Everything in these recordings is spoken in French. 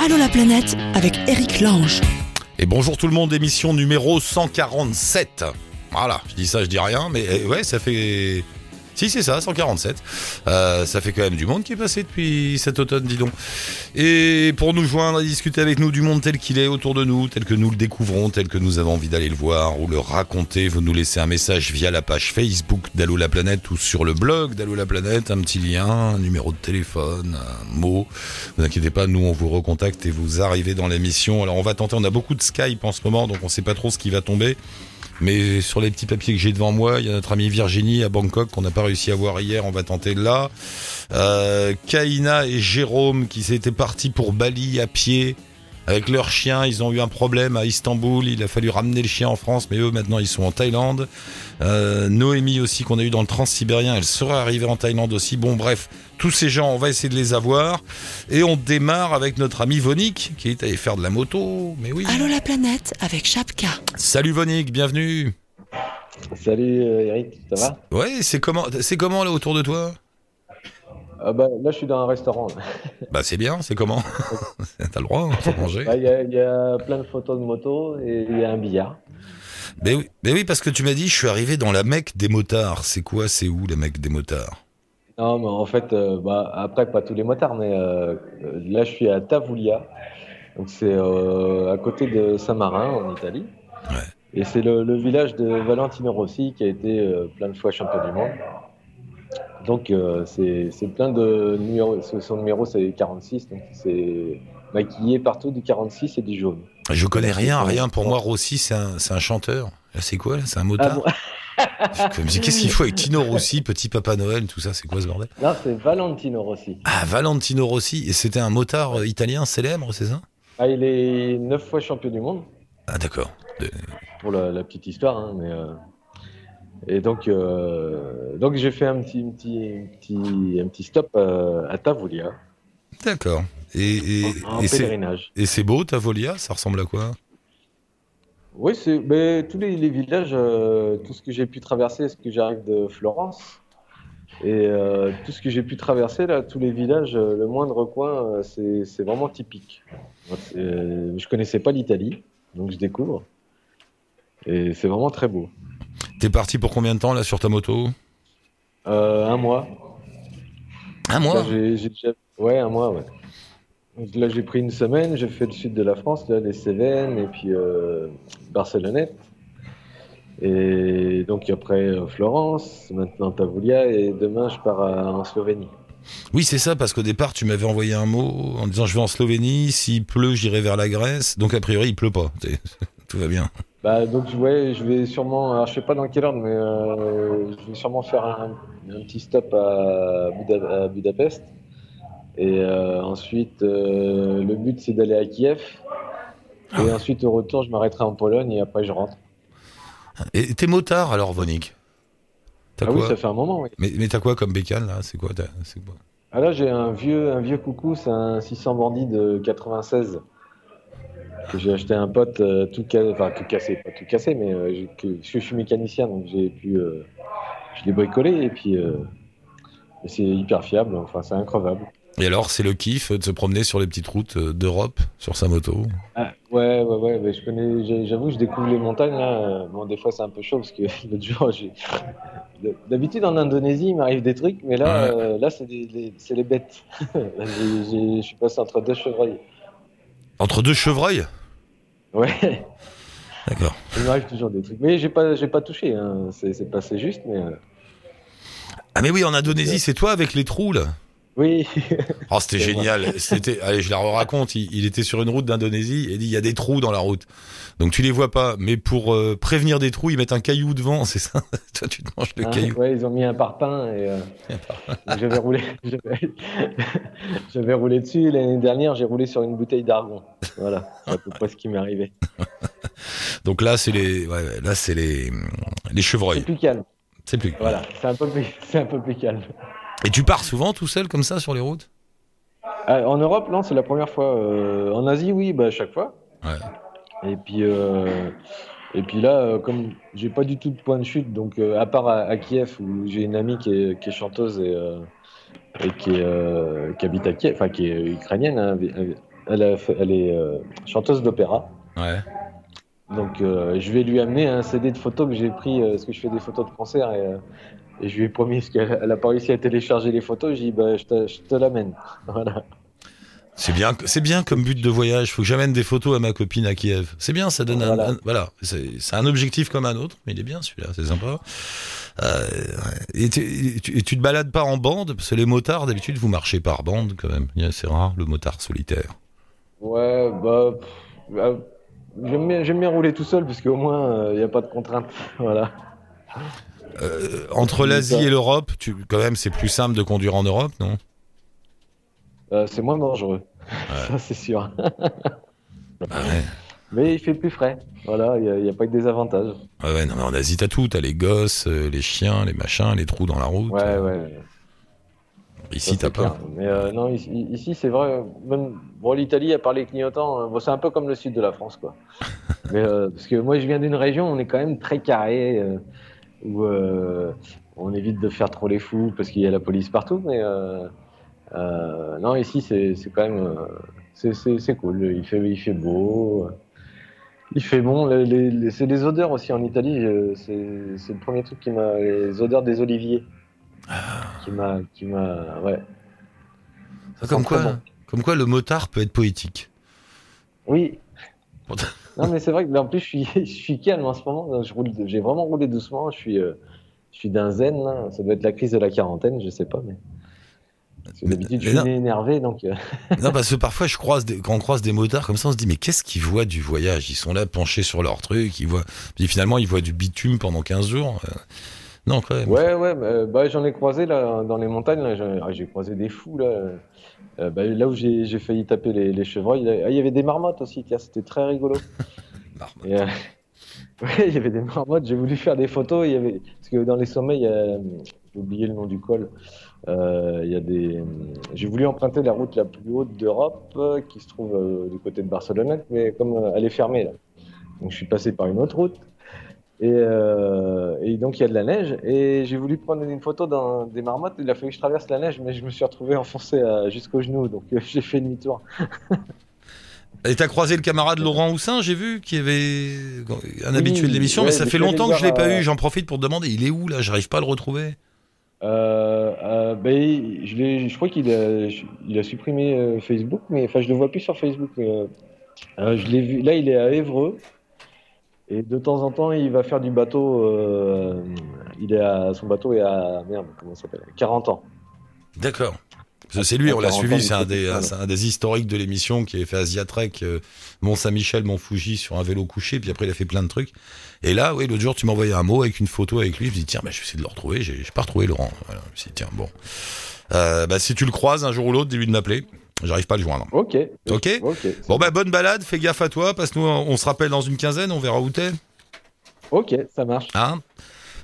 Allô la planète avec Eric Lange. Et bonjour tout le monde, émission numéro 147. Voilà, je dis ça, je dis rien, mais eh, ouais, ça fait si, c'est ça, 147. Euh, ça fait quand même du monde qui est passé depuis cet automne, dis. Et pour nous joindre et discuter avec nous du monde tel qu'il est autour de nous, tel que nous le découvrons, tel que nous avons envie d'aller le voir ou le raconter, vous nous laissez un message via la page Facebook d'Allo la planète ou sur le blog d'Allo la planète, un petit lien, un numéro de téléphone, un mot. Vous inquiétez pas, nous on vous recontacte et vous arrivez dans l'émission. Alors on va tenter, on a beaucoup de Skype en ce moment, donc on sait pas trop ce qui va tomber. Mais sur les petits papiers que j'ai devant moi, il y a notre amie Virginie à Bangkok qu'on n'a pas réussi à voir hier. On va tenter là. Euh, Kaina et Jérôme qui s'étaient partis pour Bali à pied avec leur chien. Ils ont eu un problème à Istanbul. Il a fallu ramener le chien en France, mais eux maintenant ils sont en Thaïlande. Euh, Noémie aussi qu'on a eu dans le Transsibérien, elle serait arrivée en Thaïlande aussi. Bon bref, tous ces gens, on va essayer de les avoir. Et on démarre avec notre ami Vonique qui est allé faire de la moto. Mais oui. Allô la planète avec Chapka. Salut Vonique, bienvenue. Salut euh, Eric, ça va? Ouais, c'est comment, c'est comment là autour de toi? Ah bah, Là, je suis dans un restaurant. Bah c'est bien, c'est comment T'as le droit, on peut manger. Bah, Il y, a- il y a plein de photos de moto et il y a un billard. Mais oui, oui, parce que tu m'as dit, je suis arrivé dans la Mecque des motards. C'est quoi, c'est où la Mecque des motards? Non, mais en fait, euh, bah, après, pas tous les motards, mais euh, là, je suis à Tavoulia. Donc, c'est euh, à côté de Saint-Marin, en Italie. Ouais. Et c'est le, le village de Valentino Rossi qui a été plein de fois champion du monde. Donc, euh, c'est plein de numéros. Son numéro, c'est 46. Donc, c'est maquillé partout du 46 et du jaune. Je connais rien, rien. Pour moi, Rossi, c'est un, chanteur. Là, c'est quoi là? C'est un Ah motard? bon dis, Qu'est-ce qu'il faut avec Tino Rossi, petit Papa Noël, tout ça? C'est quoi ce bordel? Non, c'est Valentino Rossi. Ah, Valentino Rossi. Et c'était un motard italien célèbre, c'est ça? Ah, il est neuf fois champion du monde, Ah, d'accord. De- pour la, la petite histoire. hein, mais, euh, Et donc, euh, donc j'ai fait un petit, un petit, un petit, un petit stop euh, à Tavoulia, D'accord. Et, et, en et c'est- pèlerinage. et c'est beau, ta Volia Ça ressemble à quoi? Oui, c'est mais tous les, les villages, euh, tout ce que j'ai pu traverser, est-ce que j'arrive de Florence? Et euh, tout ce que j'ai pu traverser là, tous les villages, le moindre coin, c'est c'est vraiment typique. Je connaissais pas l'Italie, donc je découvre, et c'est vraiment très beau. T'es parti pour combien de temps là sur ta moto Euh, un mois. Un mois Là, Ouais, un mois, ouais. Là, j'ai pris une semaine, j'ai fait le sud de la France, là, les Cévennes, et puis euh, Barcelonnette. Et donc après euh, Florence, maintenant Tavoulia, et demain, je pars à- en Slovénie. Oui, c'est ça, parce qu'au départ, tu m'avais envoyé un mot en disant je vais en Slovénie, s'il pleut, j'irai vers la Grèce. Donc, a priori, il pleut pas. Tout va bien. Bah, donc, ouais, je vais sûrement, alors, je sais pas dans quel ordre, mais euh, je vais sûrement faire un, un petit stop à, Buda- à Budapest. Et euh, ensuite, euh, le but, c'est d'aller à Kiev. Et ensuite, au retour, je m'arrêterai en Pologne et après, je rentre. Et t'es motard alors, T'as Ah oui, ça fait un moment, oui. Mais, mais t'as quoi comme bécane là? C'est quoi, quoi? Ah là, j'ai un vieux, un vieux coucou, c'est un 600 bandit de 96 que j'ai acheté à un pote euh, tout, ca- enfin, tout cassé, pas tout cassé, mais euh, que, je suis mécanicien, donc j'ai pu, euh, je l'ai bricolé et puis euh, c'est hyper fiable, enfin c'est increvable. Et alors, c'est le kiff de se promener sur les petites routes d'Europe sur sa moto Ah, ouais, ouais, ouais, mais je connais, j'avoue, je découvre les montagnes là. Bon, des fois c'est un peu chaud parce que l'autre jour, d'habitude en Indonésie, il m'arrive des trucs, mais là, Ouais. euh, là c'est des- des- c'est les bêtes. Je suis passé entre deux chevreuils. Entre deux chevreuils Ouais. D'accord. Il m'arrive toujours des trucs. Mais j'ai pas, j'ai pas touché. Hein. C'est, passé juste, mais euh, Ah, mais oui, en Indonésie, c'est toi avec les trous là? Oui. Oh, c'était génial. C'était, allez, je la raconte. Il, il était sur une route d'Indonésie et il dit il y a des trous dans la route. Donc tu les vois pas, mais pour euh, prévenir des trous, ils mettent un caillou devant, c'est ça? Toi, tu te manges le Hein, caillou. ouais, ils ont mis un parpaing et euh, j'avais roulé, j'avais, roulé dessus. L'année dernière, j'ai roulé sur une bouteille d'argon. Voilà, c'est à peu près ce qui m'est arrivé. Donc là, c'est les, ouais, là, c'est les, les chevreuils. C'est plus calme. C'est plus. Voilà, c'est un peu plus, c'est un peu plus calme. Et tu pars souvent tout seul comme ça sur les routes? Ah, en Europe, non, c'est la première fois. Euh, en Asie, oui, bah, à chaque fois. Ouais. Et puis, euh, et puis là, euh, comme j'ai pas du tout de point de chute, donc euh, à part à, à Kiev où j'ai une amie qui est, qui est chanteuse et, euh, et qui, est, euh, qui habite à Kiev, enfin qui est ukrainienne, hein, Elle, a fait- elle est euh, chanteuse d'opéra. Ouais. Donc euh, je vais lui amener un CD de photos que j'ai pris, euh, parce que je fais des photos de concert et, euh, et je lui ai promis, parce qu'elle elle a pas réussi à télécharger les photos, j'ai dit bah, je te, je te l'amène. Voilà. C'est bien, c'est bien comme but de voyage. Faut que j'amène des photos à ma copine à Kiev. C'est bien, ça donne un, Voilà. un- voilà. C'est un objectif comme un autre, mais il est bien celui-là, c'est sympa. Euh, et, tu, et tu- et tu te balades pas en bande? Parce que les motards d'habitude vous marchez par bande quand même. C'est rare le motard solitaire. Ouais, bah, bah, j'aime bien, j'aime bien rouler tout seul, parce qu'au moins il n'y a pas de contraintes. Voilà. Euh, entre l'Asie et l'Europe, tu, quand même, c'est plus simple de conduire en Europe, non? Euh, c'est moins dangereux, ça c'est sûr. Ah ouais. Mais il fait plus frais. Voilà, il n'y a, pas que des avantages. Ah ouais, non, mais en Asie, t'as tout. T'as les gosses, euh, les chiens, les machins, les trous dans la route. Ouais, ouais. Ici, t'as pas. Mais non, ici, ici, c'est vrai. Même bon, l'Italie, à part les clignotants, bon, c'est un peu comme le sud de la France, quoi. Mais parce que moi, je viens d'une région, où on est quand même très carré, où euh, on évite de faire trop les fous parce qu'il y a la police partout. Mais euh, euh, non, ici, c'est quand même, c'est- cool. Il fait, il fait beau. Il fait bon. Les, les- les- c'est des odeurs aussi en Italie. C'est le premier truc qui m'a. Les odeurs des oliviers. Qui m'a. Qui m'a. Ouais. Ah, comme, sent quoi, très bon. comme quoi, le motard peut être poétique. Oui. Non, mais c'est vrai que en plus, je suis, je suis calme en ce moment. Je roule, j'ai vraiment roulé doucement. Je suis, euh, je suis d'un zen. là. Ça doit être la crise de la quarantaine, je sais pas. Mais, parce que Mais- d'habitude, je suis énervé. Donc, euh, non, parce que parfois, je croise des, quand on croise des motards comme ça, on se dit, mais qu'est-ce qu'ils voient du voyage? Ils sont là penchés sur leur truc, ils voient. Puis finalement, ils voient du bitume pendant 15 jours. Euh, Non, quand même. ouais, ouais. bah, bah, j'en ai croisé là, dans les montagnes. là, J'ai ah, j'ai croisé des fous. Là, Euh, bah, là où j'ai failli taper les, les chevreuils. ah, il y avait des marmottes aussi. C'était très rigolo. Euh, ouais, il y avait des marmottes. J'ai voulu faire des photos. Il y avait parce que dans les sommets, a, j'ai oublié le nom du col. Euh, il y a des. J'ai voulu emprunter la route la plus haute d'Europe, euh, qui se trouve euh, du côté de Barcelonnette, mais comme euh, elle est fermée là, donc je suis passé par une autre route. Et, euh, et donc il y a de la neige et j'ai voulu prendre une photo dans des marmottes. Il a fallu que je traverse la neige, mais je me suis retrouvé enfoncé à- jusqu'au genou, donc euh, j'ai fait demi-tour. Et t'as croisé le camarade Laurent Houssin, j'ai vu, qui avait un Oui, habitué de l'émission, mais ça fait longtemps que je l'ai voir, pas euh, eu. J'en profite pour te demander, il est où là? J'arrive pas à le retrouver. Euh, euh, ben, je, l'ai- je crois qu'il a, il a supprimé euh, Facebook, mais enfin, je le vois plus sur Facebook. Mais, euh, euh, je l'ai vu. Là, il est à Évreux. Et de temps en temps, il va faire du bateau. euh, il est à, son bateau est à merde, comment ça s'appelle? 40 ans. D'accord. C'est lui, on l'a suivi, c'est un, des, un historiques de l'émission qui avait fait Asiatrek, euh, Mont-Saint-Michel, Mont-Fuji sur un vélo couché, puis après il a fait plein de trucs. Et là, oui, l'autre jour, tu m'envoyais un mot avec une photo avec lui, je me dis, tiens, bah, je vais essayer de le retrouver, j'ai j'ai pas retrouvé Laurent. Voilà, je me suis dit, tiens, bon. Euh, bah, si tu le croises un jour ou l'autre, dis-lui de m'appeler. J'arrive pas à le joindre. Ok. Ok. Bon, bah, bonne balade, fais gaffe à toi, parce que nous, on se rappelle dans une quinzaine, on verra où t'es. Ok, ça marche. Hein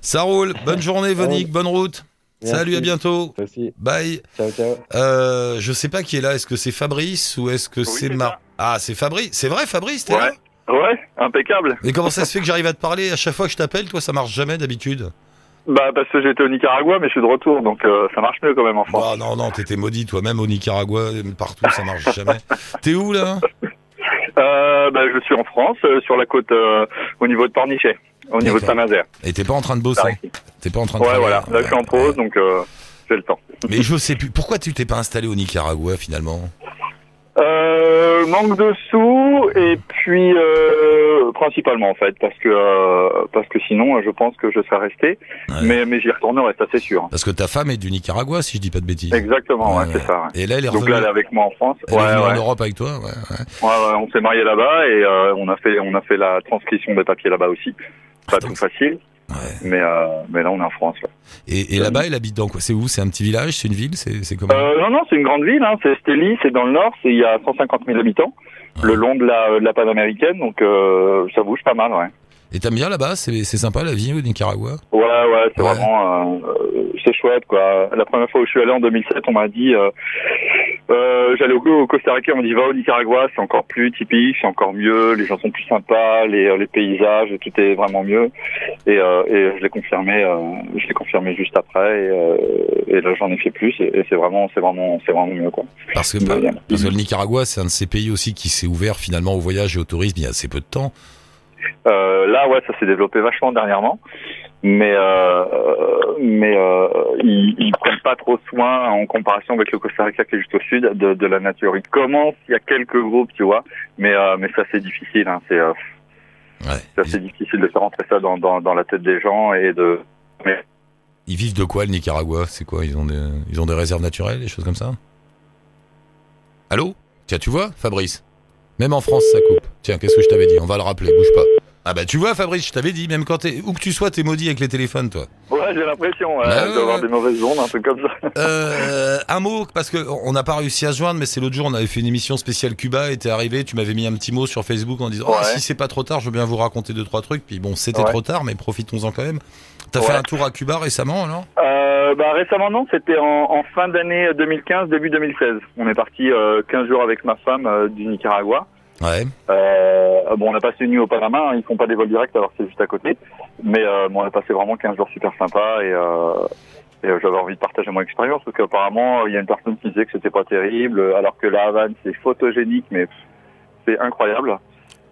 Ça roule. Bonne journée, Vonique, bonne route. Salut, Merci. à bientôt. Aussi. Bye. Ciao, ciao. Euh, je sais pas qui est là. Est-ce que c'est Fabrice ou est-ce que c'est c'est Mar... ça. Ah, c'est Fabrice. C'est vrai, Fabrice, t'es Ouais. là? Ouais, impeccable. Mais comment ça se fait que j'arrive à te parler? À chaque fois que je t'appelle Toi, ça marche jamais d'habitude. Bah parce que j'étais au Nicaragua, mais je suis de retour, donc euh, ça marche mieux quand même en France. Oh, non, non, t'étais maudit toi-même au Nicaragua, partout, ça marche jamais. T'es où là? Euh, bah, je suis en France, euh, sur la côte, euh, au niveau de Pornichet, au niveau de. Saint-Nazaire. Et t'es pas en train de bosser? T'es pas en train de Ouais, voilà. Là, je suis en pause, donc euh, j'ai le temps. Mais je sais plus. Pourquoi tu t'es pas installé au Nicaragua finalement? Euh, manque de sous et puis euh, principalement en fait parce que euh, parce que sinon je pense que je serais resté Ouais. mais mais j'y retournerai ça c'est sûr Parce que ta femme est du Nicaragua, si je dis pas de bêtises. exactement ouais, Ouais, c'est ouais. ça ouais. Et là, elle est donc revenue, là elle est avec moi en France elle est ouais, ouais. en Europe avec toi. Ouais, ouais. Ouais, ouais, on s'est marié là-bas et euh, on a fait on a fait la transcription des papiers là-bas aussi pas Donc, tout facile ouais. mais euh, mais là on est en France là. Et, et là-bas, elle habite dans quoi? C'est où? C'est un petit village? C'est une ville? C'est comment? Euh, non non c'est une grande ville hein, c'est Steli c'est dans le nord il y a 150 000 habitants le long de la de la panaméricaine donc euh, ça bouge pas mal ouais Et t'aimes bien là-bas C'est sympa la vie au Nicaragua? Ouais, ouais, c'est Ouais. vraiment, euh, c'est chouette, quoi. La première fois où je suis allé en 2007, on m'a dit, euh, euh, J'allais au, au Costa Rica, on me dit va au Nicaragua, c'est encore plus typique, c'est encore mieux, les gens sont plus sympas, les, les paysages, tout est vraiment mieux. Et, et je l'ai confirmé, je l'ai confirmé juste après, et, et là j'en ai fait plus, et, et c'est vraiment, c'est vraiment, c'est vraiment mieux quoi. Parce que, parce que le Nicaragua, c'est un de ces pays aussi qui s'est ouvert finalement au voyage et au tourisme il y a assez peu de temps. Euh, là, ouais, ça s'est développé vachement dernièrement, mais euh, mais euh, ils, ils prennent pas trop soin en comparaison avec le Costa Rica qui est juste au sud de, de la nature. Ils commencent, il y a quelques groupes, tu vois, mais mais ça c'est difficile, hein, c'est Ouais. c'est assez difficile de faire rentrer ça dans, dans dans la tête des gens et de mais Ils vivent de quoi le Nicaragua? C'est quoi? Ils ont des ils ont des réserves naturelles, des choses comme ça? Allô? Tiens, tu vois, Fabrice? Même en France, ça coupe. Tiens, qu'est-ce que je t'avais dit On va le rappeler, bouge pas. Ah bah tu vois, Fabrice, je t'avais dit, même quand t'es où que tu sois, t'es maudit avec les téléphones, toi. ouais, j'ai l'impression euh, Bah d'avoir ouais. des mauvaises ondes, un truc comme ça. Euh, un mot, parce que on n'a pas réussi à se joindre, mais c'est l'autre jour, on avait fait une émission spéciale Cuba, et t'es arrivé, tu m'avais mis un petit mot sur Facebook en disant, oh, si c'est pas trop tard, je veux bien vous raconter deux trois trucs. Puis bon, c'était Ouais. trop tard, mais profitons-en quand même. T'as Ouais. fait un tour à Cuba récemment, alors? Euh, bah récemment non, c'était en, en fin d'année 2015, début 2016. On est parti euh, 15 jours avec ma femme euh, du Nicaragua. Ouais. Euh, bon, on a passé une nuit au Panama, hein, ils font pas des vols directs alors c'est juste à côté. Mais bon, on a passé vraiment 15 jours super sympas et, et j'avais envie de partager mon expérience parce qu'apparemment il y a une personne qui disait que c'était pas terrible alors que la Havane c'est photogénique mais c'est incroyable.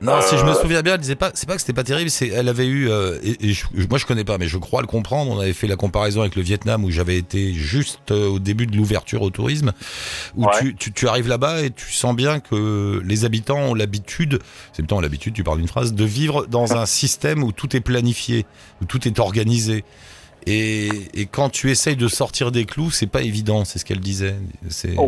Non, si je me Euh, souviens bien, elle disait pas, c'est pas que c'était pas terrible, c'est, elle avait eu, euh, et, et je- moi je connais pas, mais je crois le comprendre. On avait fait la comparaison avec le Vietnam où j'avais été juste euh, au début de l'ouverture au tourisme, où Ouais. tu, tu, tu arrives là-bas et tu sens bien que les habitants ont l'habitude, c'est temps l'habitude, tu parles d'une phrase, de vivre dans un système où tout est planifié, où tout est organisé. Et, et quand tu essayes de sortir des clous, c'est pas évident, c'est ce qu'elle disait. C'est, Oh,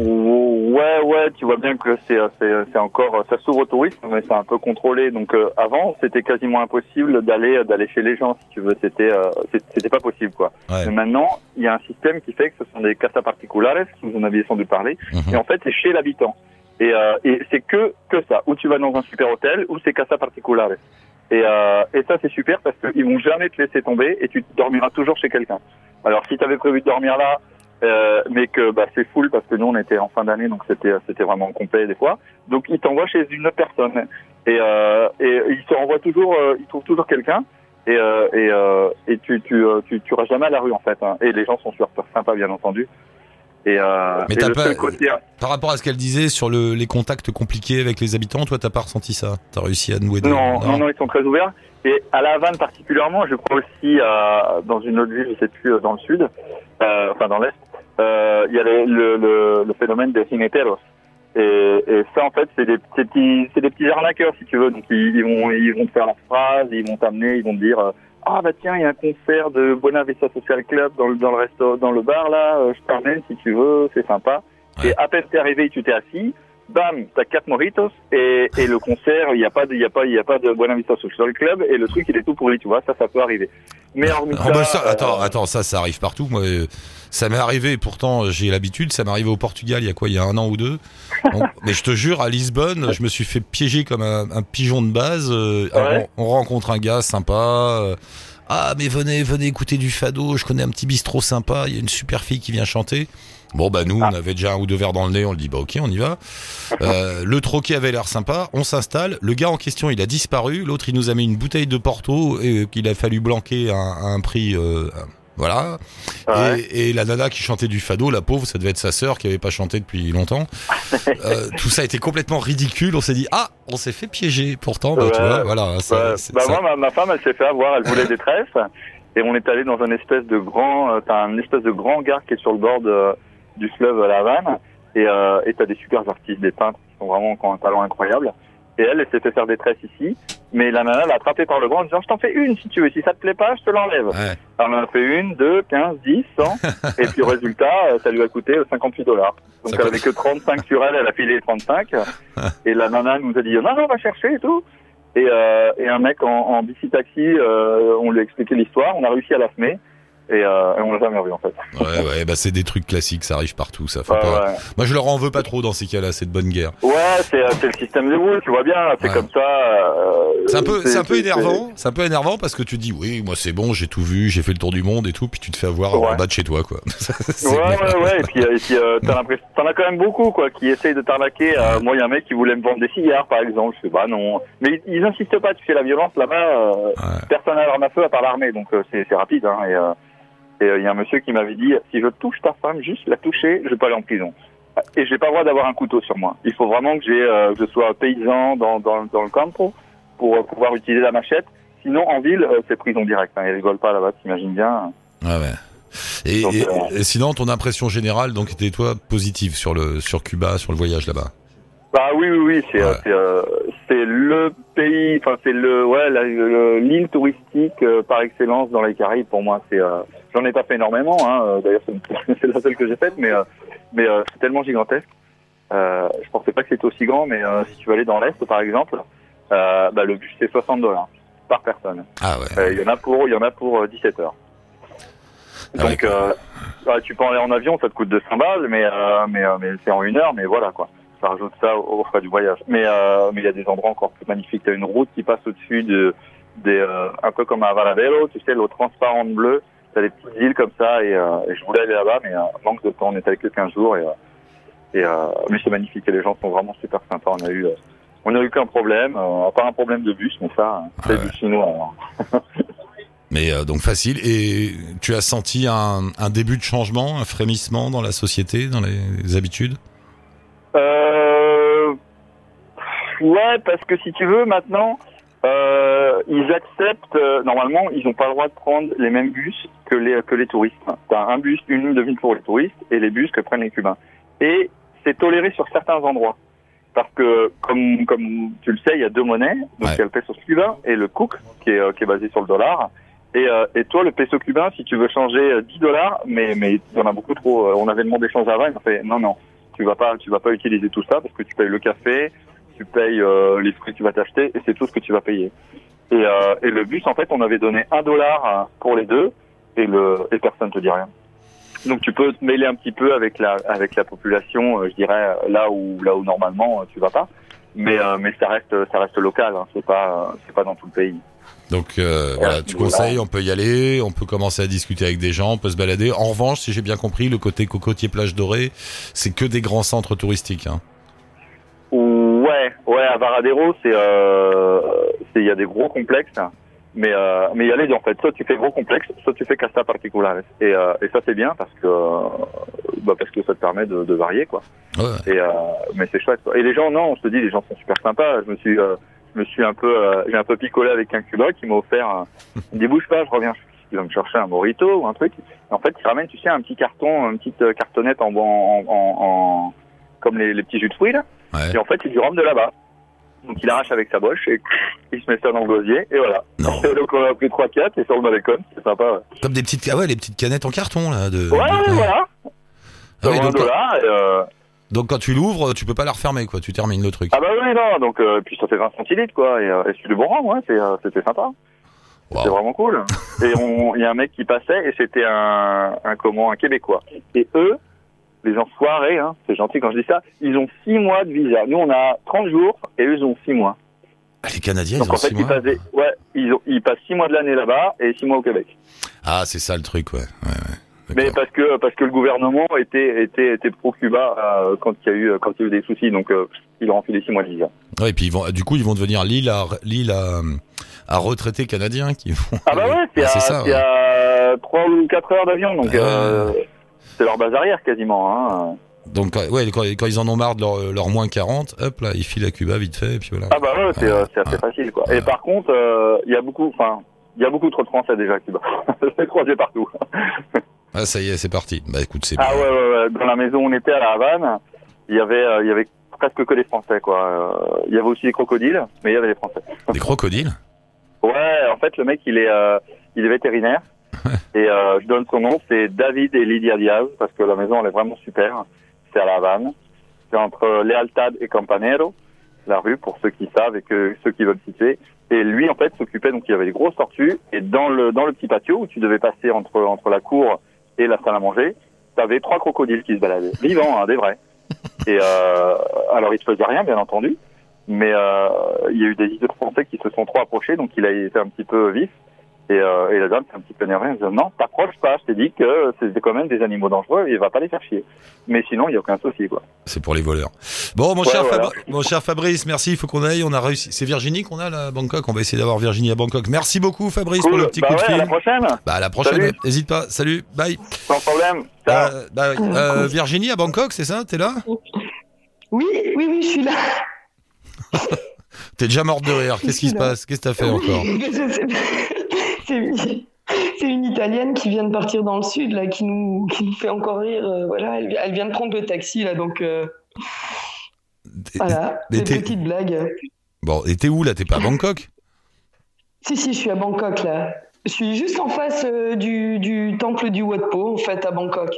ouais, ouais, tu vois bien que c'est c'est c'est encore ça s'ouvre au tourisme, mais c'est un peu contrôlé. Donc euh, avant, c'était quasiment impossible d'aller d'aller chez les gens si tu veux. C'était euh, c'était pas possible quoi. ouais. Mais maintenant, il y a un système qui fait que ce sont des casa particulares, vous en aviez sans doute parlé, Mhm. et en fait, c'est chez l'habitant. Et, euh, et c'est que que ça. Ou tu vas dans un super hôtel, ou c'est casa particulares. Et, euh, et ça, c'est super parce qu'ils vont jamais te laisser tomber et tu dormiras toujours chez quelqu'un. Alors, si tu avais prévu de dormir là, euh, mais que bah, c'est full parce que nous, on était en fin d'année, donc c'était c'était vraiment complet des fois. Donc, ils t'envoient chez une autre personne. Et, euh, et te renvoient toujours, euh, ils trouvent toujours quelqu'un. Et, euh, et, euh, et tu tu, euh, tu tu iras jamais à la rue en fait. hein. Et les gens sont super sympas bien entendu. Et, euh, Mais et le pas- côté, Par rapport à ce qu'elle disait sur le, les contacts compliqués avec les habitants, toi t'as pas ressenti ça? T'as réussi à nouer des... Non, non, non, ils sont très ouverts. Et à La Havane particulièrement, je crois aussi dans une autre ville, je sais plus, euh, dans le sud, euh, enfin dans l'est, euh, il y a le, le, le, phénomène des jineteros. Et, et ça, en fait, c'est des, c'est petits, c'est des petits arnaqueurs, si tu veux. Donc, ils, ils vont, ils vont te faire la phrase, ils vont t'amener, ils vont te dire, euh, ah bah tiens, il y a un concert de Buena Vista Social Club dans le, dans le resto, dans le bar là, euh, je t'emmène si tu veux, c'est sympa. Et à peine t'es arrivé, tu t'es assis, bam, t'as quatre moritos et, et le concert, il n'y a pas de, il y a pas, il y a pas de Buena Vista Social Club et le truc il est tout pourri, tu vois, ça, ça peut arriver. Mais hormis Ah bah ça, euh, attends, attends, ça, ça arrive partout. Moi, euh, ça m'est arrivé. Pourtant, j'ai l'habitude. Ça m'est arrivé au Portugal. Il y a quoi Il y a un an ou deux. On- mais je te jure, à Lisbonne, je me suis fait piéger comme un, un pigeon de base. Euh, Ouais. on, on rencontre un gars sympa. euh, ah, mais venez, venez écouter du fado. Je connais un petit bistrot sympa. Il y a une super fille qui vient chanter. Bon bah nous Ah. on avait déjà un ou deux verres dans le nez, on le dit bah ok on y va. Euh, le troquet avait l'air sympa, on s'installe. Le gars en question il a disparu, l'autre il nous a mis une bouteille de Porto et qu'il a fallu blanquer à, un- à un prix euh, voilà. ouais. Et, et la nana qui chantait du fado, la pauvre, ça devait être sa sœur qui avait pas chanté depuis longtemps. Euh, tout ça était complètement ridicule. On s'est dit ah on s'est fait piéger. Pourtant bah, tu vois voilà. ça- Bah, bah, ça- moi, ma, ma femme, elle s'est fait avoir, elle voulait des tresses, et on est allé dans un espèce de grand, euh, t'as un espèce de grand gare qui est sur le bord de, du fleuve La Havane, et euh, et t'as des super artistes, des peintres qui sont vraiment qui ont un talent incroyable. Et elle, elle s'est fait faire des tresses ici, mais la nana l'a attrapée par le bras en disant, je t'en fais une si tu veux, si ça te plaît pas, je te l'enlève. Ouais. Elle en a fait une, deux, quinze, dix, cent, et puis résultat, ça lui a coûté euh, 58 dollars. Donc Ça elle avait que 35 sur elle, elle a filé 35. et la nana nous a dit, non, non, on va chercher et tout. Et, euh, et un mec en, en bici-taxi, euh, on lui a expliqué l'histoire, on a réussi à la semer. Et, euh, et on l'a jamais revu en fait. Ouais, ouais, bah c'est des trucs classiques, ça arrive partout, ça. Faut Ouais, pas... ouais. Moi, je leur en veux pas trop dans ces cas-là, c'est de bonne guerre. Ouais, c'est euh, c'est le système de roule, tu vois bien. C'est Ouais. comme ça. euh, C'est un peu, c'est un peu énervant. C'est un peu énervant parce que tu dis, oui, moi c'est bon, j'ai tout vu, j'ai fait le tour du monde et tout, puis tu te fais avoir en bas de chez toi, quoi. Ouais, ouais, ouais, et puis, et puis euh, t'en as quand même beaucoup, quoi, qui essayent de t'arnaquer. Euh, moi, il y a un mec qui voulait me vendre des cigares, par exemple. Je fais, bah non. Mais ils, ils insistent pas, tu fais la violence là-bas, euh, personne n'a l'arme à feu à part l'armée, donc euh, c'est c'est rapide. Hein, et euh, et, euh, il y a un monsieur qui m'avait dit, si je touche ta femme, juste la toucher, je peux aller en prison. Et j'ai pas le droit d'avoir un couteau sur moi. Il faut vraiment que j'ai, euh, que je sois paysan dans, dans, dans le campo pour euh, pouvoir utiliser la machette. Sinon, en ville, euh, c'est prison directe. Hein, ils rigolent pas là-bas, t'imagines bien. Ah ouais. Et, Donc, et- euh, et sinon, ton impression générale, donc, était toi positive sur le sur Cuba, sur le voyage là-bas? Bah oui, oui, oui, c'est Ouais. euh, c'est le pays, enfin c'est le ouais l'île touristique euh, par excellence dans les Caraïbes pour moi. C'est euh, j'en ai pas fait énormément, hein, euh, d'ailleurs c'est la seule que j'ai faite, mais euh, mais c'est tellement gigantesque. Je pensais pas que c'était aussi grand, mais si tu veux aller dans l'est par exemple, bah, le bus c'est 60 dollars par personne. Ah ouais. Il y en a pour il y en a pour euh, 17 heures. Ah ouais, Donc tu peux aller en avion, ça te coûte 200 balles, mais mais mais c'est en une heure, mais voilà quoi. Ça rajoute ça au, au frais du voyage. Mais euh, mais il y a des endroits encore plus magnifiques. T'as une route qui passe au-dessus de des euh, un peu comme à Varadero, tu sais, l'eau transparente bleue. T'as des petites îles comme ça et, euh, et je voulais aller là-bas, mais manque de temps. On était avec que 15 jours et et mais c'est magnifique et les gens sont vraiment super sympas. On a eu on a eu qu'un problème, à part un problème de bus, mais ça, c'est Ah ouais. du chinois. alors. Mais euh, donc facile. Et tu as senti un, un début de changement, un frémissement dans la société, dans les habitudes? Euh... Ouais, parce que si tu veux, maintenant, euh, ils acceptent, euh, normalement, ils n'ont pas le droit de prendre les mêmes bus que les, que les touristes. T'as un bus, une ligne de ville pour les touristes et les bus que prennent les Cubains. Et c'est toléré sur certains endroits. Parce que, comme, comme tu le sais, il y a deux monnaies. Donc, Ouais. il y a le peso cubain et le cook, qui est, euh, qui est basé sur le dollar. Et, euh, et toi, le peso cubain, si tu veux changer euh, 10 dollars, mais mais il y en a beaucoup trop. euh, On avait demandé change avant, ils ont fait non non, tu vas pas tu vas pas utiliser tout ça parce que tu payes le café, tu payes euh, les fruits que tu vas t'acheter et c'est tout ce que tu vas payer. Et, euh, et le bus, en fait, on avait donné un dollar euh, pour les deux et le et personne te dit rien. Donc tu peux te mêler un petit peu avec la avec la population, euh, je dirais là où là où normalement tu vas pas, mais mais ça reste ça reste local, hein, c'est pas c'est pas dans tout le pays. Donc euh, voilà, tu conseilles, on peut y aller, on peut commencer à discuter avec des gens, on peut se balader. En revanche, si j'ai bien compris, le côté cocotier plage dorée, c'est que des grands centres touristiques. Hein. Ouais, ouais, à Varadero, c'est euh, il y a des gros complexes, mais euh, mais il y a les deux en fait. Soit tu fais gros complexes, soit tu fais casa particulares. Et et ça c'est bien parce que bah parce que ça te permet de, de varier quoi. Ouais. Et mais c'est chouette. Quoi. Et les gens, non, je te dis, les gens sont super sympas. Je me suis je me suis un peu euh, j'ai un peu picolé avec un Cubain qui m'a offert. Un, il dit bouge pas, je reviens. Il va me chercher un morito ou un truc. En fait, il ramène, tu sais, un petit carton, une petite euh, cartonnette en, en, en, en comme les, les petits jus de fruits là. Ouais. Et en fait, c'est du rhum de là-bas. Donc il arrache avec sa boche et il se met ça dans le gosier et voilà. Non. Donc on a pris 3-4 et sur le balcon, c'est sympa. Ouais, Comme des petites, ah ouais, les petites canettes en carton là. De, ouais, de- ouais, voilà. Ah Ça oui, donc, dollar et, euh, donc quand tu l'ouvres, tu peux pas la refermer quoi. Tu termines le truc. Ah bah oui, non, donc euh, puis ça fait 20 centilitres quoi et, euh, et c'est du bon rhum, ouais, c'est, euh, c'était sympa. Wow. C'est vraiment cool. et il y a un mec qui passait et c'était un, un comment, un Québécois. Et eux, les enfoirés, hein, c'est gentil quand je dis ça, ils ont 6 mois de visa. Nous on a 30 jours et eux ils ont 6 mois. Ah, les Canadiens, Donc ils ont en fait six ils mois. passent, des- ouais, ils, ont, ils passent 6 mois de l'année là-bas et 6 mois au Québec. Ah, c'est ça le truc, ouais. ouais, ouais. Mais parce que parce que le gouvernement était était était pro Cuba euh, quand il y a eu quand il y a eu des soucis donc euh, ils ont enfilé six mois de visa. Ouais, et puis ils vont, du coup, ils vont devenir l'île à, l'île à, à retraités canadiens qui vont. Ah bah ouais, c'est Ouais, à, c'est c'est à 3 ou 4 heures d'avion donc Ah. euh, c'est leur base arrière quasiment hein. Donc, euh, ouais, quand, quand ils en ont marre de leur, leur moins 40, hop là, ils filent à Cuba vite fait, et puis voilà. Ah bah ouais, c'est Ouais, c'est assez ouais. facile quoi. Ouais. Et par contre, il y a beaucoup enfin il y a beaucoup trop de Français déjà à Cuba. Je l'ai croisé partout. Ah, ça y est, c'est parti. Bah écoute, c'est Ah bien. ouais, ouais, ouais. Dans la maison où on était à la Havane, il y avait, euh, il y avait presque que des Français, quoi. Euh, Il y avait aussi des crocodiles, mais il y avait des Français. Des crocodiles Ouais, en fait, le mec, il est, euh, il est vétérinaire. et euh, je donne son nom, c'est David et Lydia Diaz, parce que la maison, elle est vraiment super. C'est à la Havane. C'est entre Lealtad et Campanero, la rue, pour ceux qui savent et que ceux qui veulent citer. Et lui, en fait, s'occupait, donc il y avait les grosses tortues, et dans le, dans le petit patio où tu devais passer entre, entre la cour et la salle à manger, t'avais trois crocodiles qui se baladaient, vivants, hein, des vrais. Et euh, alors, il se faisait rien, bien entendu, mais euh, il y a eu des idées français qui se sont trop approchés, donc il a été un petit peu vif. Et, euh, et la dame s'est un petit peu énervée, elle me dit non, t'approches pas, je t'ai dit que c'était quand même des animaux dangereux et va pas les faire chier. Mais sinon, il y a aucun souci, quoi. C'est pour les voleurs. Bon, mon, Ouais, cher, voilà. Fabri- mon cher Fabrice, merci. Il faut qu'on aille. On a réussi. C'est Virginie qu'on a là, à Bangkok. On va essayer d'avoir Virginie à Bangkok. Merci beaucoup, Fabrice, pour le petit bah coup de ouais, à fil. la prochaine, Bah, à la prochaine. Salut. N'hésite pas. Salut. Bye. sans problème. Ciao. Euh, bah, oui. Euh, Virginie à Bangkok, c'est ça T'es là? Oui, oui, oui, je suis là. T'es déjà morte de rire. Qu'est-ce qui se passe? Qu'est-ce que t'as fait encore? Je sais pas. C'est une... c'est une Italienne qui vient de partir dans le sud, là, qui nous, qui nous fait encore rire. euh, voilà, elle, vi- elle vient de prendre le taxi, là, donc euh, voilà, des t'es- petites blagues. Bon, et t'es où là? T'es pas à Bangkok? Si, si, je suis à Bangkok, là. Je suis juste en face euh, du, du temple du Wat Po, en fait, à Bangkok.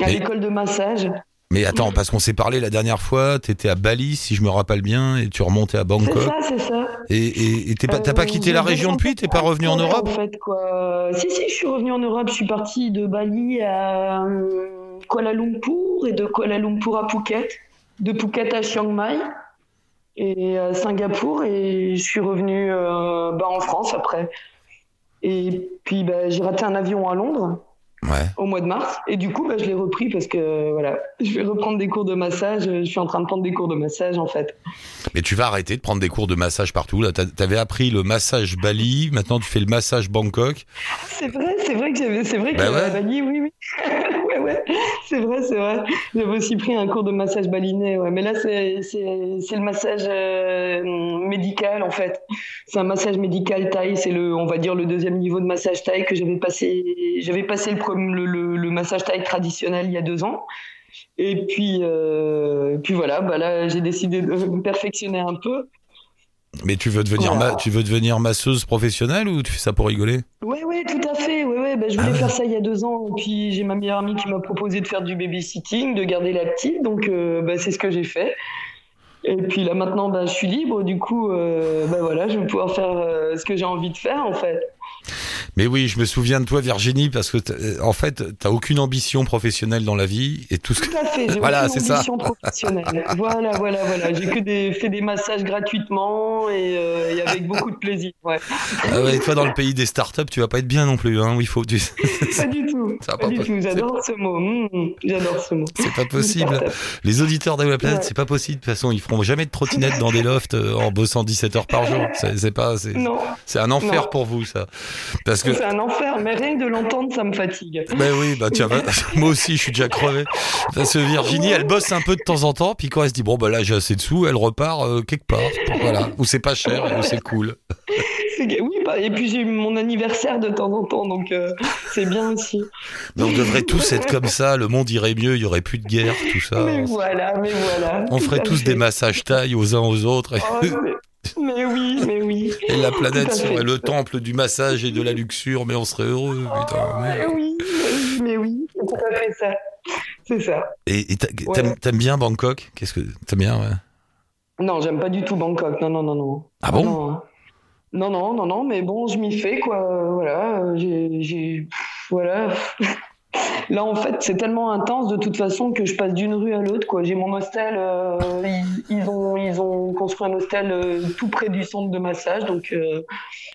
À l'école de massage. Mais attends, parce qu'on s'est parlé la dernière fois. T'étais à Bali, si je me rappelle bien, et tu remontais à C'est Bangkok. ça, c'est ça. Et pas, t'as pas Euh, quitté la région depuis? T'es pas revenu en Europe? En fait, quoi. Si, si, je suis revenue en Europe. Je suis partie de Bali à euh, Kuala Lumpur et de Kuala Lumpur à Phuket, de Phuket à Chiang Mai et à Singapour. Et je suis revenue euh, bah, en France après. Et puis, bah, j'ai raté un avion à Londres Ouais. au mois de mars. Et du coup, bah, je l'ai repris parce que voilà, je vais reprendre des cours de massage. Je suis en train de prendre des cours de massage en fait. Mais tu vas arrêter de prendre des cours de massage partout. Là, t'avais appris le massage Bali. Maintenant, tu fais le massage Bangkok. C'est vrai, c'est vrai que j'avais, c'est vrai que Bah ouais. Bali, oui, oui, ouais, ouais, c'est vrai, c'est vrai. J'avais aussi pris un cours de massage balinais, ouais. Mais là, c'est, c'est, c'est le massage euh, médical en fait. C'est un massage médical thaï. C'est le, on va dire le deuxième niveau de massage thaï que j'avais passé. J'avais passé le, premier- le, le, le massage thaï traditionnel il y a deux ans. Et puis, euh, puis voilà, bah là, j'ai décidé de me perfectionner un peu. Mais tu veux devenir Voilà. ma- tu veux devenir masseuse professionnelle ou tu fais ça pour rigoler? Ouais, ouais, tout à fait. Ouais, ouais. Bah, je voulais Ah faire ça il y a deux ans. Et puis j'ai ma meilleure amie qui m'a proposé de faire du babysitting, de garder la petite. Donc euh, bah, c'est ce que j'ai fait. Et puis là maintenant, bah, je suis libre. Du coup, euh, bah, voilà, je vais pouvoir faire euh, ce que j'ai envie de faire en fait. Mais oui, je me souviens de toi, Virginie, parce que euh, en fait, t'as aucune ambition professionnelle dans la vie et tout ce que. Tout à fait. J'ai Voilà, c'est ça. professionnelle. voilà, voilà, voilà. J'ai que des, fait des massages gratuitement et, euh, et avec beaucoup de plaisir. Ouais. Ah ouais, toi, dans le pays des startups, tu vas pas être bien non plus, hein. Oui, faut. tu- Pas du tout. Pas pas du tout. J'adore ce mot. Mmh, J'adore ce mot. C'est pas possible. Les auditeurs de la planète, Ouais. c'est pas possible. De toute façon, ils feront jamais de trottinette dans des lofts euh, en bossant 17 heures par jour. C'est pas, c'est Non, c'est un enfer Non. pour vous, ça. Parce que c'est un enfer. Mais rien que de l'entendre, ça me fatigue. Ben oui, bah tiens, bah, moi aussi je suis déjà crevé. Parce que Virginie, elle bosse un peu de temps en temps, puis quand elle se dit bon bah là j'ai assez de sous, elle repart euh, quelque part, voilà, où c'est pas cher où c'est cool. Oui, bah, et puis j'ai eu mon anniversaire de temps en temps, donc euh, c'est bien aussi. Mais on devrait tous être comme ça, le monde irait mieux, il y aurait plus de guerre, tout ça. Mais voilà, mais voilà. On ferait tous fait. des massages taille aux uns aux autres, Oh, mais, oui, mais oui. et la planète serait le temple du massage et de la luxure, mais on serait heureux, putain. Mais merde. oui, mais oui, mais oui, c'est tout à fait ça. C'est ça. Et et t'a- Ouais. t'aimes t'aimes bien Bangkok? Qu'est-ce que t'aimes bien ouais? Non, j'aime pas du tout Bangkok. Non, non, non, non. Ah bon? Non, hein. non, non, non, non, mais bon, je m'y fais, quoi. Voilà, euh, j'ai, voilà. Là, en fait, c'est tellement intense de toute façon que je passe d'une rue à l'autre, quoi. J'ai mon hostel, euh, ils, ils ont, ils ont construit un hostel euh, tout près du centre de massage, donc euh,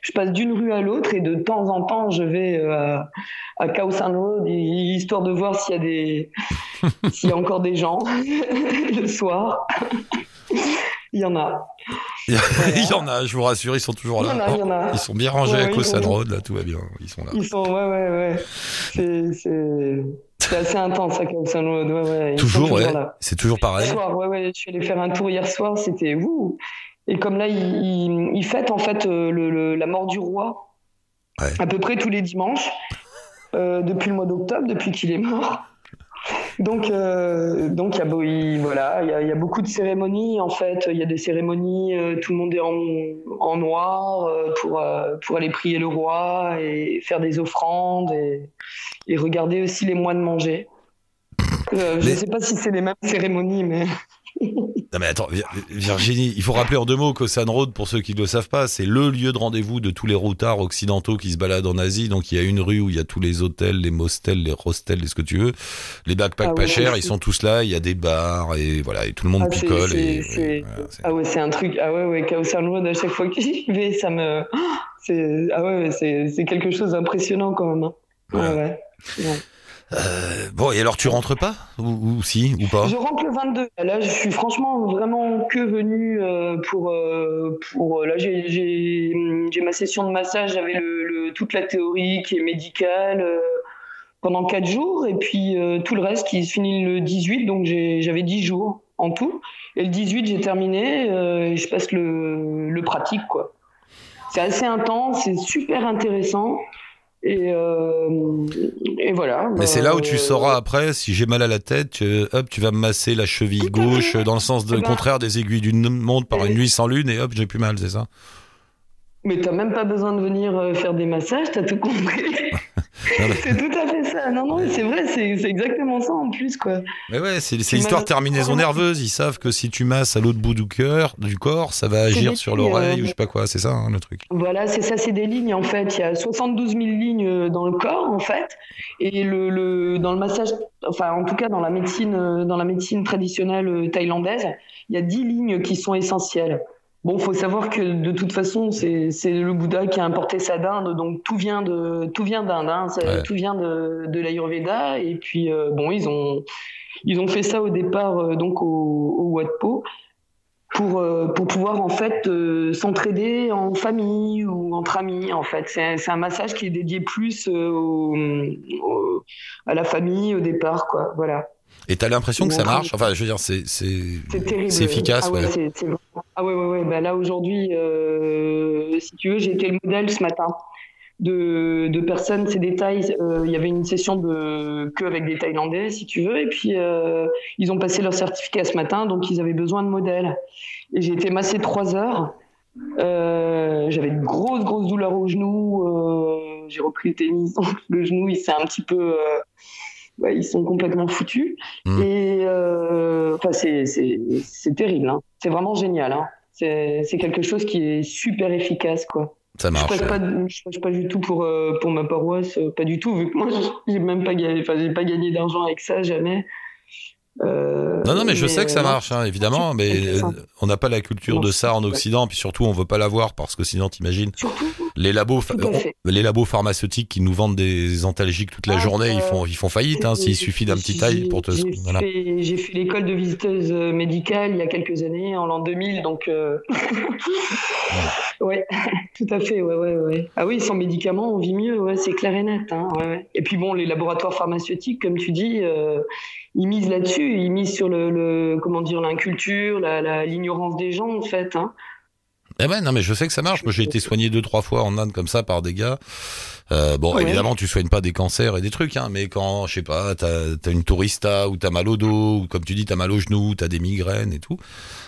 je passe d'une rue à l'autre et de temps en temps, je vais à, à Khao San Road, histoire de voir s'il y a des, s'il y a encore des gens le soir. Il y en a. Il y en a, je vous rassure, ils sont toujours Il y en là. a, il y en a. Ils sont bien rangés Ouais, à sont- Road, là, tout va bien. Ils sont là. Ils sont, ouais, ouais, ouais. C'est, assez intense, ça, comme ça, ouais, ouais. Ils Toujours, ouais. C'est toujours pareil. Hier soir, ouais, ouais. Je suis allée faire un tour hier soir, c'était ouh. Et comme là, ils, fêtent, en fait, euh, le, le- la mort du roi. Ouais. À peu près tous les dimanches. euh, depuis le mois d'octobre, depuis qu'il est mort. Donc, euh, donc il y a, voilà, il y, a, y a beaucoup de cérémonies en fait. Il y a des cérémonies, euh, tout le monde est en, en noir euh, pour euh, pour aller prier le roi et faire des offrandes et, et regarder aussi les moines manger. Euh, je ne sais pas si c'est les mêmes cérémonies, mais Non mais attends, Vir- Virginie, il faut rappeler en deux mots qu'Ocean Road, pour ceux qui ne le savent pas, c'est le lieu de rendez-vous de tous les routards occidentaux qui se baladent en Asie. Donc il y a une rue où il y a tous les hôtels, les mostels, les hostels, ce que tu veux. Les backpacks Ah pas chers, ils sont tous là. Il y a des bars et voilà, et tout le monde Ah, picole. et, et voilà, Ah ouais, c'est un truc. Ah ouais, ouais, Chaos Road, à chaque fois que j'y vais, ça me. Ah ouais, c'est c'est quelque chose d'impressionnant quand même. hein. Ouais, Ouais. ouais. Euh, bon, et alors tu rentres pas ou, si ou pas? Je rentre le 22. Là, je suis franchement vraiment que venu euh, pour euh, pour là j'ai ma session de massage, j'avais le, toute la théorie qui est médicale pendant quatre jours et puis tout le reste qui se finit le 18 donc j'avais 10 jours en tout et le 18 j'ai terminé et je passe le le pratique quoi. C'est assez intense, c'est super intéressant et euh, et voilà. Mais c'est là où tu Euh, sauras après, si j'ai mal à la tête, tu- hop, tu vas me masser la cheville gauche dans le sens de Eh ben- contraire des aiguilles d'une montre par une Eh- nuit sans lune et hop, j'ai plus mal, c'est ça? Mais t'as même pas besoin de venir euh, faire des massages, t'as tout compris. C'est tout à fait ça. Non, non, c'est vrai, c'est exactement ça en plus, quoi. Mais ouais, c'est l'histoire terminaison nerveuse. Ils savent que si tu masses à l'autre bout du cœur, du corps, ça va agir sur l'oreille euh, ou je sais pas quoi. C'est ça hein, le truc. Voilà, c'est ça, c'est des lignes en fait. Il y a 72 000 lignes euh, dans le corps en fait, et le, le dans le massage, enfin en tout cas dans la médecine, euh, dans la médecine traditionnelle thaïlandaise, il y a 10 lignes qui sont essentielles. Bon, faut savoir que de toute façon, c'est le Bouddha qui a importé ça d'Inde, donc tout vient de tout vient d'Inde, hein, Ouais. tout vient de, de l'Ayurveda. Et puis euh, bon, ils ont ils ont fait ça au départ euh, donc au, au pour euh, pour pouvoir en fait s'entraider en famille ou entre amis. En fait, c'est c'est un massage qui est dédié plus au, au- à la famille au départ, quoi. Voilà. Et t'as l'impression que ça marche. Enfin, je veux dire, c'est efficace. Ah ouais, ouais. Ah ouais, ouais, ouais. Bah là, aujourd'hui, euh, si tu veux, j'ai été le modèle ce matin de, de personnes, ces détails. euh, Il y avait une session de que avec des Thaïlandais, si tu veux, et puis euh, ils ont passé leur certificat ce matin, donc ils avaient besoin de modèles. Et j'ai été massée trois heures. J'avais de grosses, grosses douleurs au genou. j'ai repris le tennis, donc le genou, il s'est un petit peu. Ils sont complètement foutus. Mm. Et euh, enfin, c'est c'est c'est terrible. Hein. C'est vraiment génial. Hein. C'est c'est quelque chose qui est super efficace, quoi. Ça Je marche. passe ouais. pas, je passe pas du tout pour euh, pour ma paroisse, euh, pas du tout. Vu que moi, j'ai même pas gagné, pas gagné d'argent avec ça jamais. Euh, Non, non, mais je sais que ça marche, hein, évidemment, mais on n'a pas la culture de ça en. Occident, puis surtout on veut pas l'avoir parce que sinon t'imagines Surtout, les labos, les labos pharmaceutiques qui nous vendent des antalgiques toute la Ah, journée, ils font ils font faillite hein, s'il suffit d'un petit taille pour te J'ai voilà. fait, l'école de visiteuse euh, médicale il y a quelques années, en l'an 2000, donc. euh, ouais, tout à fait, ouais, ouais, ouais. Ah oui, sans médicaments, on vit mieux, ouais, c'est clair et net. Hein, ouais, ouais. Et puis bon, les laboratoires pharmaceutiques, comme tu dis, euh, ils misent là-dessus, ils misent sur le, le comment dire, l'inculture, l'ignorance des gens, en fait. Hein. Eh ben non mais je sais que ça marche. Moi j'ai été soigné deux trois fois en Inde comme ça par des gars. Euh, bon Ouais. évidemment tu soignes pas des cancers et des trucs hein, mais quand je sais pas t'as as une tourista ou t'as mal au dos ou comme tu dis t'as mal au genou, t'as des migraines et tout.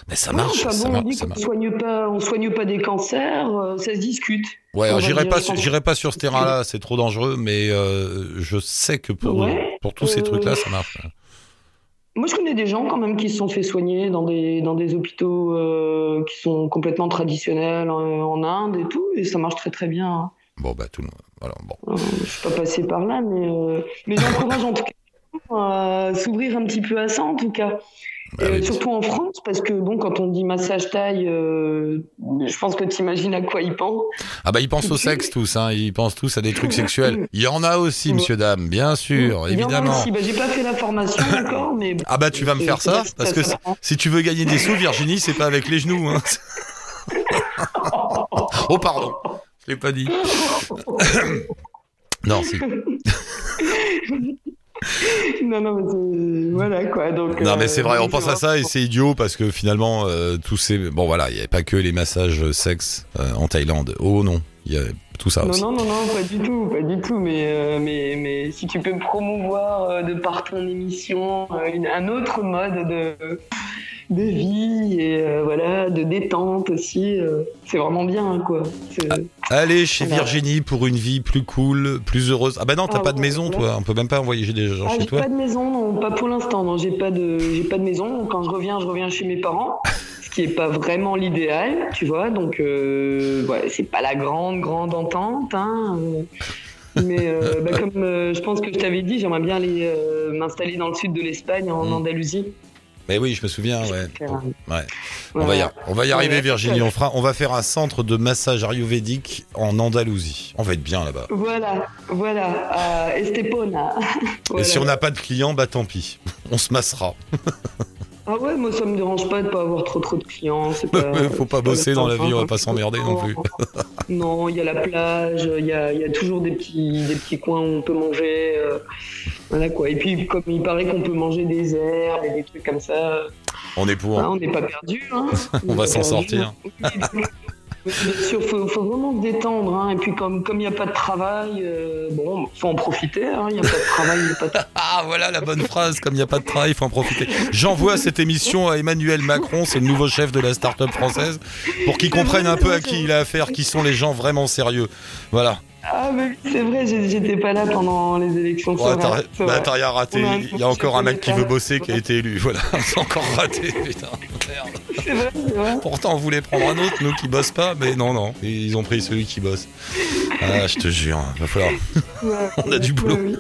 Mais ça Ouais, marche, ça bon, on dit ça marche. soigne pas, on soigne pas des cancers, euh, ça se discute. Ouais, on j'irai pas j'irai pas sur ce terrain-là, c'est trop dangereux, mais euh, je sais que pour Ouais, pour tous ces trucs-là ça marche. Moi, je connais des gens quand même qui se sont fait soigner dans des, dans des hôpitaux euh, qui sont complètement traditionnels en, en Inde et tout, et ça marche très très bien. hein. Bon bah tout le monde. Voilà, bon. Euh, je suis pas passée par là, mais, euh, mais j'encourage en tout cas à s'ouvrir un petit peu à ça en tout cas. Bah Et, surtout en France, parce que bon, quand on dit massage taille, euh, je pense que tu imagines à quoi ils pensent. Ah bah ils pensent au sexe tous, hein, ils pensent tous à des trucs sexuels. Il y en a aussi, monsieur dame, bien sûr, Il y en a évidemment. aussi. Bah, j'ai pas fait la formation encore, mais Ah bah tu vas me faire ça parce que ça si tu veux gagner des sous, Virginie, c'est pas avec les genoux. Hein. oh pardon, je l'ai pas dit. non si. non, non, mais c'est- voilà quoi. Donc, Non mais euh, c'est vrai, on pense à ça et c'est idiot parce que finalement euh, tous ces bon voilà, il y avait pas que les massages sexe euh, en Thaïlande. Oh non, il y a tout ça Non, aussi. non, non, non, pas du tout, pas du tout. Mais, euh, mais, mais si tu peux promouvoir de par ton émission une- un autre mode de, de vie et euh, voilà, de détente aussi. euh, c'est vraiment bien, quoi. C'est- Allez chez Voilà. Virginie pour une vie plus cool, plus heureuse. Ah bah non, t'as Ah pas de maison, toi. On peut même pas envoyer des gens Ah, chez j'ai toi. pas de maison, non, pas pour l'instant. Non, j'ai pas de, j'ai pas de maison. Quand je reviens, je reviens chez mes parents, ce qui est pas vraiment l'idéal, tu vois. Donc, euh, ouais, c'est pas la grande, grande entente, hein. Mais euh, bah, comme euh, je pense que je t'avais dit, j'aimerais bien aller euh, m'installer dans le sud de l'Espagne, en Mm. Andalousie. Mais oui, je me souviens, ouais. On va y, Voilà. on va y arriver. Virginie. On, fera, on va faire un centre de massage ayurvédique en Andalousie. On va être bien là-bas. Voilà, voilà, à Estepona. Et Voilà. si on n'a pas de clients, bah tant pis. On se massera. Ah ouais, moi ça me dérange pas de pas avoir trop trop de clients. Pas, Faut pas bosser dans la vie, on va hein. pas s'emmerder non plus. Non, il y a la plage, il y a, il y a toujours des petits, des petits coins où on peut manger. euh, voilà quoi. Et puis, comme il paraît qu'on peut manger des herbes et des trucs comme ça, On est pour. hein, on n'est pas perdu. Hein. On va s'en sortir. Sûr, faut, faut vraiment se détendre. Hein. Et puis, comme comme il n'y a pas de travail, euh, bon, faut en profiter. hein. Il n'y a pas de travail, il n'y a pas de Ah, voilà la bonne phrase. Comme il n'y a pas de travail, il faut en profiter. J'envoie cette émission à Emmanuel Macron, c'est le nouveau chef de la start-up française, pour qu'il comprenne un peu à qui il a affaire, qui sont les gens vraiment sérieux. Voilà. Ah, mais c'est vrai, j'étais pas là pendant les élections. Ouais, t'as bah, rien raté. Il y a encore un mec qui veut bosser qui a été élu. Voilà, c'est encore raté. Putain, merde. C'est vrai, c'est vrai. Pourtant, on voulait prendre un autre, nous qui bossent pas, mais non, non. Ils ont pris celui qui bosse. Ah, je te jure, va falloir. Ouais, On a du boulot. oui.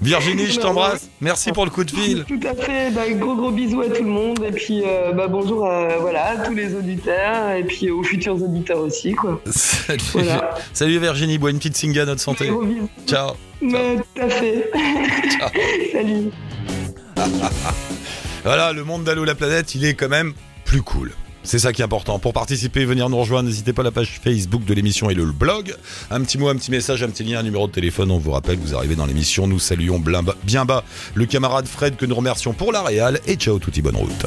Virginie, je Bah, t'embrasse. Merci pour le coup de fil. Tout à fait. Bah, gros gros bisous à tout le monde et puis euh, bah, bonjour à, voilà, à tous les auditeurs et puis aux futurs auditeurs aussi quoi. Salut, Voilà. Salut Virginie, bois une petite singa à notre santé. Gros bisous. Ciao. Ouais, tout à fait. Salut. Voilà, le monde d'Allo la planète, il est quand même cool. C'est ça qui est important. Pour participer, venir nous rejoindre, n'hésitez pas à la page Facebook de l'émission et le blog. Un petit mot, un petit message, un petit lien, un numéro de téléphone. On vous rappelle, vous arrivez dans l'émission. Nous saluons bien bas le camarade Fred que nous remercions pour la réal. Et ciao, touti bonne route.